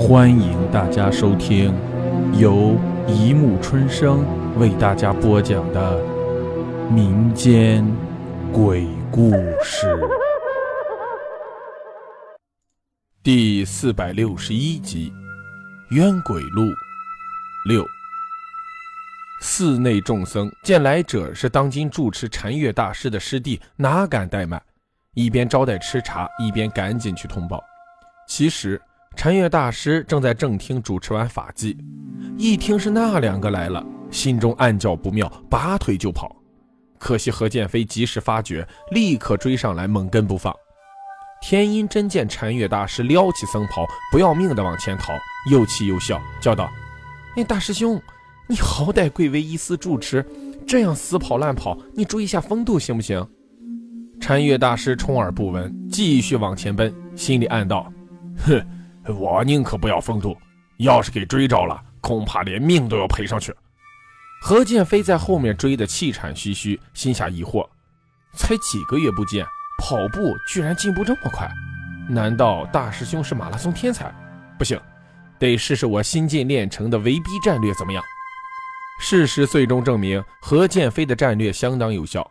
欢迎大家收听由一木春生为大家播讲的民间鬼故事第四百六十一集《冤鬼路》六。寺内众僧见来者是当今住持禅月大师的师弟，哪敢怠慢，一边招待吃茶，一边赶紧去通报。其实禅月大师正在正厅主持完法纪，一听是那两个来了，心中暗叫不妙，拔腿就跑。可惜何建飞及时发觉，立刻追上来，猛跟不放。天音真见禅月大师撩起僧袍，不要命的往前逃，又气又笑，叫道：“哎，大师兄！”你好歹贵为一司住持，这样死跑烂跑，你注意下风度行不行？禅月大师充耳不闻，继续往前奔，心里暗道：哼，我宁可不要风度，要是给追着了，恐怕连命都要赔上去。何建飞在后面追得气喘吁吁，心下疑惑：才几个月不见，跑步居然进步这么快？难道大师兄是马拉松天才？不行，得试试我新近练成的围逼战略怎么样？事实最终证明，何建飞的战略相当有效。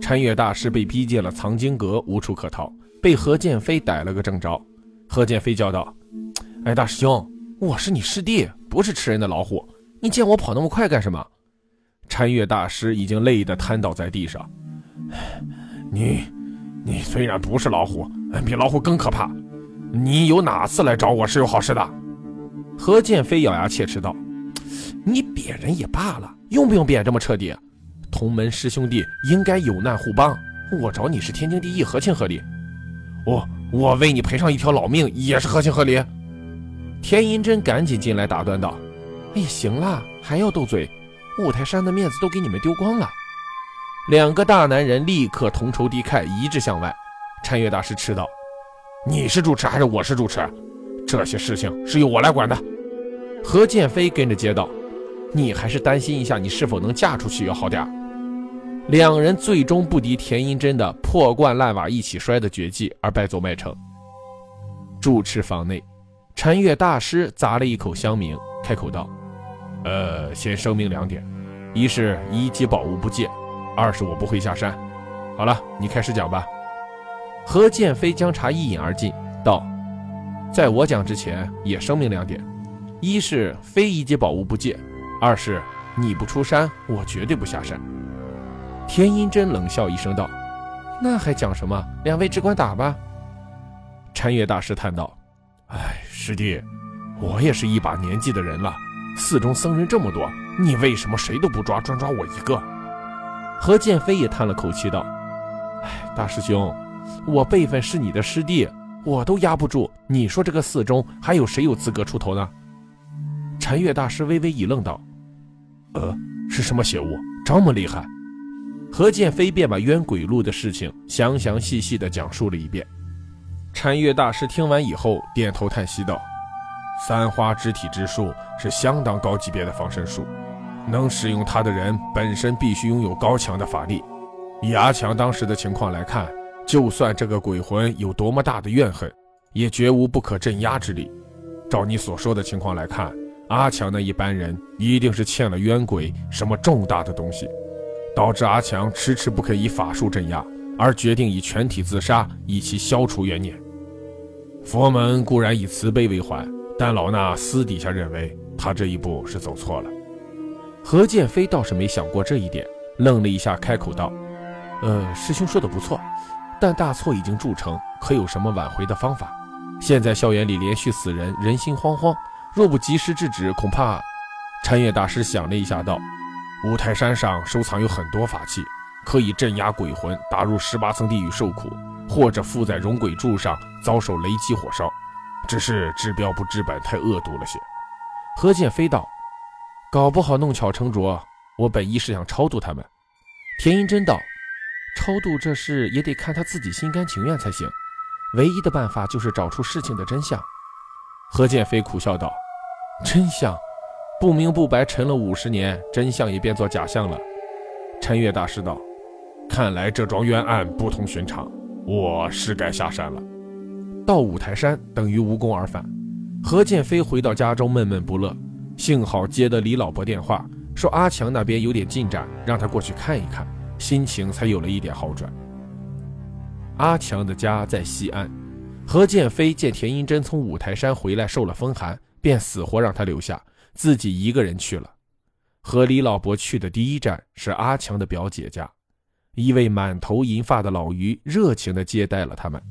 禅月大师被逼进了藏经阁，无处可逃，被何建飞逮了个正着。何建飞叫道：“哎，大师兄，我是你师弟，不是吃人的老虎，你见我跑那么快干什么？”禅月大师已经累得瘫倒在地上。你，你虽然不是老虎，比老虎更可怕。你有哪次来找我是有好事的？何建飞咬牙切齿道。你贬人也罢了，用不用贬这么彻底？同门师兄弟应该有难互帮，我找你是天经地义，合情合理。我我为你赔上一条老命也是合情合理。田银珍赶紧进来打断道：“哎呀，行了，还要斗嘴？五台山的面子都给你们丢光了。”两个大男人立刻同仇敌忾，一致向外。禅月大师斥道：“你是主持还是我是主持？这些事情是由我来管的。”何建飞跟着接道。你还是担心一下，你是否能嫁出去要好点两人最终不敌田英珍的破罐烂瓦一起摔的绝技，而败走麦城。住持房内，禅月大师咂了一口香茗，开口道：“呃，先声明两点：一是一级宝物不借；二是我不会下山。好了，你开始讲吧。”何建飞将茶一饮而尽，道：“在我讲之前，也声明两点：一是非一级宝物不借。”二是你不出山，我绝对不下山。田英真冷笑一声道：“那还讲什么？两位只管打吧。”禅月大师叹道：“哎，师弟，我也是一把年纪的人了，寺中僧人这么多，你为什么谁都不抓，专抓我一个？”何剑飞也叹了口气道：“哎，大师兄，我辈分是你的师弟，我都压不住，你说这个寺中还有谁有资格出头呢？”禅月大师微微一愣道。呃，是什么邪物这么厉害？何建飞便把冤鬼路的事情详详细细的讲述了一遍。禅月大师听完以后，点头叹息道：“三花肢体之术是相当高级别的防身术，能使用它的人本身必须拥有高强的法力。以阿强当时的情况来看，就算这个鬼魂有多么大的怨恨，也绝无不可镇压之力。照你所说的情况来看。”阿强那一般人一定是欠了冤鬼什么重大的东西，导致阿强迟迟不肯以法术镇压，而决定以全体自杀，以其消除怨念。佛门固然以慈悲为怀，但老衲私底下认为他这一步是走错了。何建飞倒是没想过这一点，愣了一下，开口道：“呃，师兄说的不错，但大错已经铸成，可有什么挽回的方法？现在校园里连续死人，人心惶惶。”若不及时制止，恐怕……禅月大师想了一下，道：“五台山上收藏有很多法器，可以镇压鬼魂，打入十八层地狱受苦，或者附在荣鬼柱上遭受雷击火烧。只是治标不治本，太恶毒了些。”何剑飞道：“搞不好弄巧成拙。我本意是想超度他们。”田英真道：“超度这事也得看他自己心甘情愿才行。唯一的办法就是找出事情的真相。”何建飞苦笑道：“真相，不明不白沉了五十年，真相也变作假象了。”陈月大师道：“看来这桩冤案不同寻常，我是该下山了。到五台山等于无功而返。何建飞回到家中闷闷不乐，幸好接的李老伯电话，说阿强那边有点进展，让他过去看一看，心情才有了一点好转。阿强的家在西安，何建飞见田英珍从五台山回来受了风寒，便死活让他留下，自己一个人去了。和李老伯去的第一站是阿强的表姐家，一位满头银发的老于热情地接待了他们。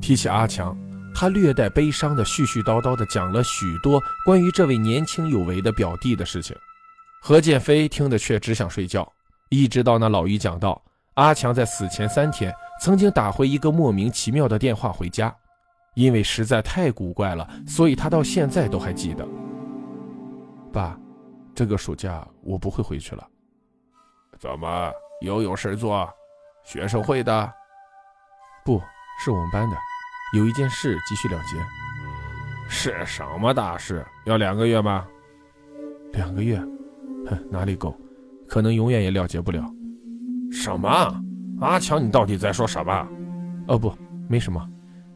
提起阿强。他略带悲伤的絮絮叨叨的讲了许多关于这位年轻有为的表弟的事情，何建飞听得却只想睡觉。一直到那老于讲到阿强在死前三天曾经打回一个莫名其妙的电话回家，因为实在太古怪了，所以他到现在都还记得。爸，这个暑假我不会回去了。怎么又有事做？学生会的？不是我们班的。有一件事急需了结，是什么大事？要两个月吗？两个月，哼，哪里够？可能永远也了结不了。什么？阿强，你到底在说什么？哦不，没什么。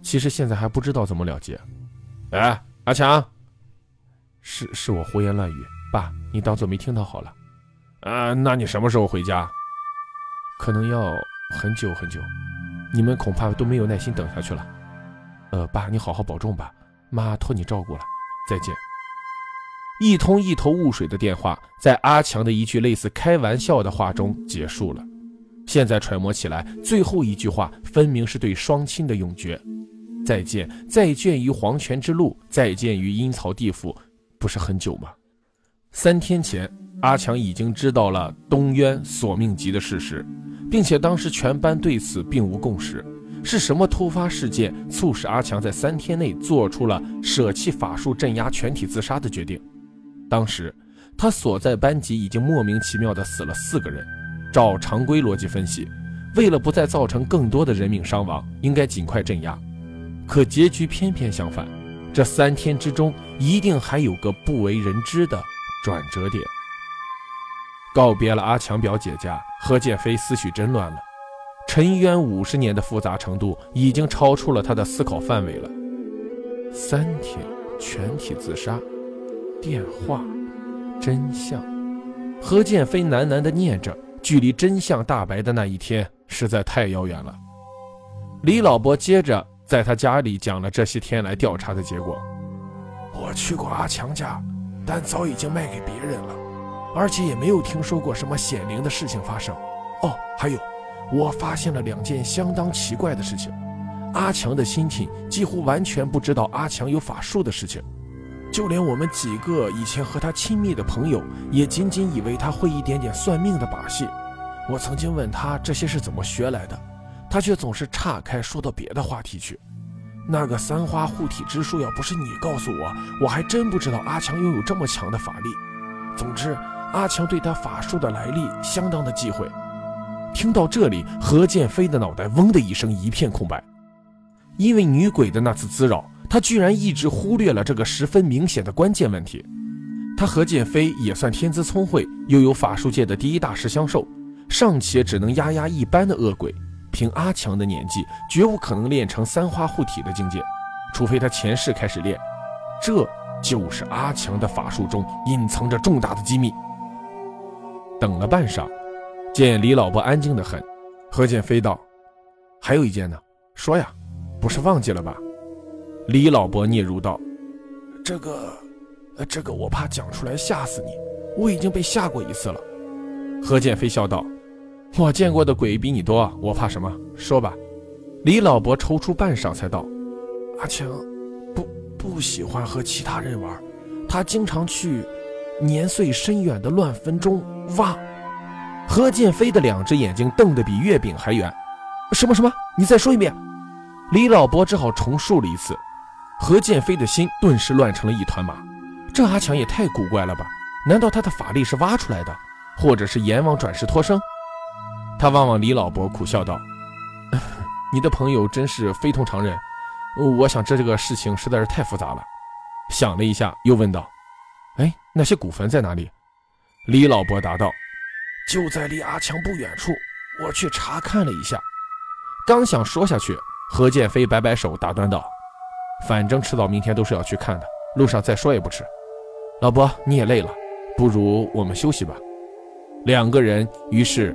其实现在还不知道怎么了结。哎，阿强，是是我胡言乱语，爸，你当做没听到好了。啊，那你什么时候回家？可能要很久很久，你们恐怕都没有耐心等下去了。呃，爸，你好好保重吧，妈托你照顾了，再见。一通一头雾水的电话，在阿强的一句类似开玩笑的话中结束了。现在揣摩起来，最后一句话分明是对双亲的永诀：再见，再见于黄泉之路，再见于阴曹地府，不是很久吗？三天前，阿强已经知道了东渊索命集的事实，并且当时全班对此并无共识。是什么突发事件促使阿强在三天内做出了舍弃法术镇压全体自杀的决定？当时他所在班级已经莫名其妙的死了四个人，照常规逻辑分析，为了不再造成更多的人命伤亡，应该尽快镇压。可结局偏偏相反，这三天之中一定还有个不为人知的转折点。告别了阿强表姐家，何建飞思绪真乱了。沉冤五十年的复杂程度已经超出了他的思考范围了。三天全体自杀，电话，真相。何建飞喃喃地念着，距离真相大白的那一天实在太遥远了。李老伯接着在他家里讲了这些天来调查的结果。我去过阿强家，但早已经卖给别人了，而且也没有听说过什么显灵的事情发生。哦，还有。我发现了两件相当奇怪的事情：阿强的亲戚几乎完全不知道阿强有法术的事情，就连我们几个以前和他亲密的朋友，也仅仅以为他会一点点算命的把戏。我曾经问他这些是怎么学来的，他却总是岔开说到别的话题去。那个三花护体之术，要不是你告诉我，我还真不知道阿强拥有这么强的法力。总之，阿强对他法术的来历相当的忌讳。听到这里，何建飞的脑袋嗡的一声一片空白。因为女鬼的那次滋扰，他居然一直忽略了这个十分明显的关键问题。他何建飞也算天资聪慧，又有法术界的第一大师相授，尚且只能压压一般的恶鬼。凭阿强的年纪，绝无可能练成三花护体的境界，除非他前世开始练。这就是阿强的法术中隐藏着重大的机密。等了半晌。见李老伯安静的很，何建飞道：“还有一件呢，说呀，不是忘记了吧？”李老伯嗫嚅道：“这个，呃这个我怕讲出来吓死你，我已经被吓过一次了。”何建飞笑道：“我见过的鬼比你多，我怕什么？说吧。”李老伯踌躇半晌才道：“阿强，不不喜欢和其他人玩，他经常去年岁深远的乱坟中挖。”何建飞的两只眼睛瞪得比月饼还圆。什么什么？你再说一遍。李老伯只好重述了一次。何建飞的心顿时乱成了一团麻。这阿强也太古怪了吧？难道他的法力是挖出来的，或者是阎王转世托生？他望望李老伯，苦笑道：“ 你的朋友真是非同常人。我想这这个事情实在是太复杂了。”想了一下，又问道：“哎，那些古坟在哪里？”李老伯答道。就在离阿强不远处，我去查看了一下。刚想说下去，何建飞摆摆手打断道：“反正迟早明天都是要去看的，路上再说也不迟。老伯，你也累了，不如我们休息吧。两个人于是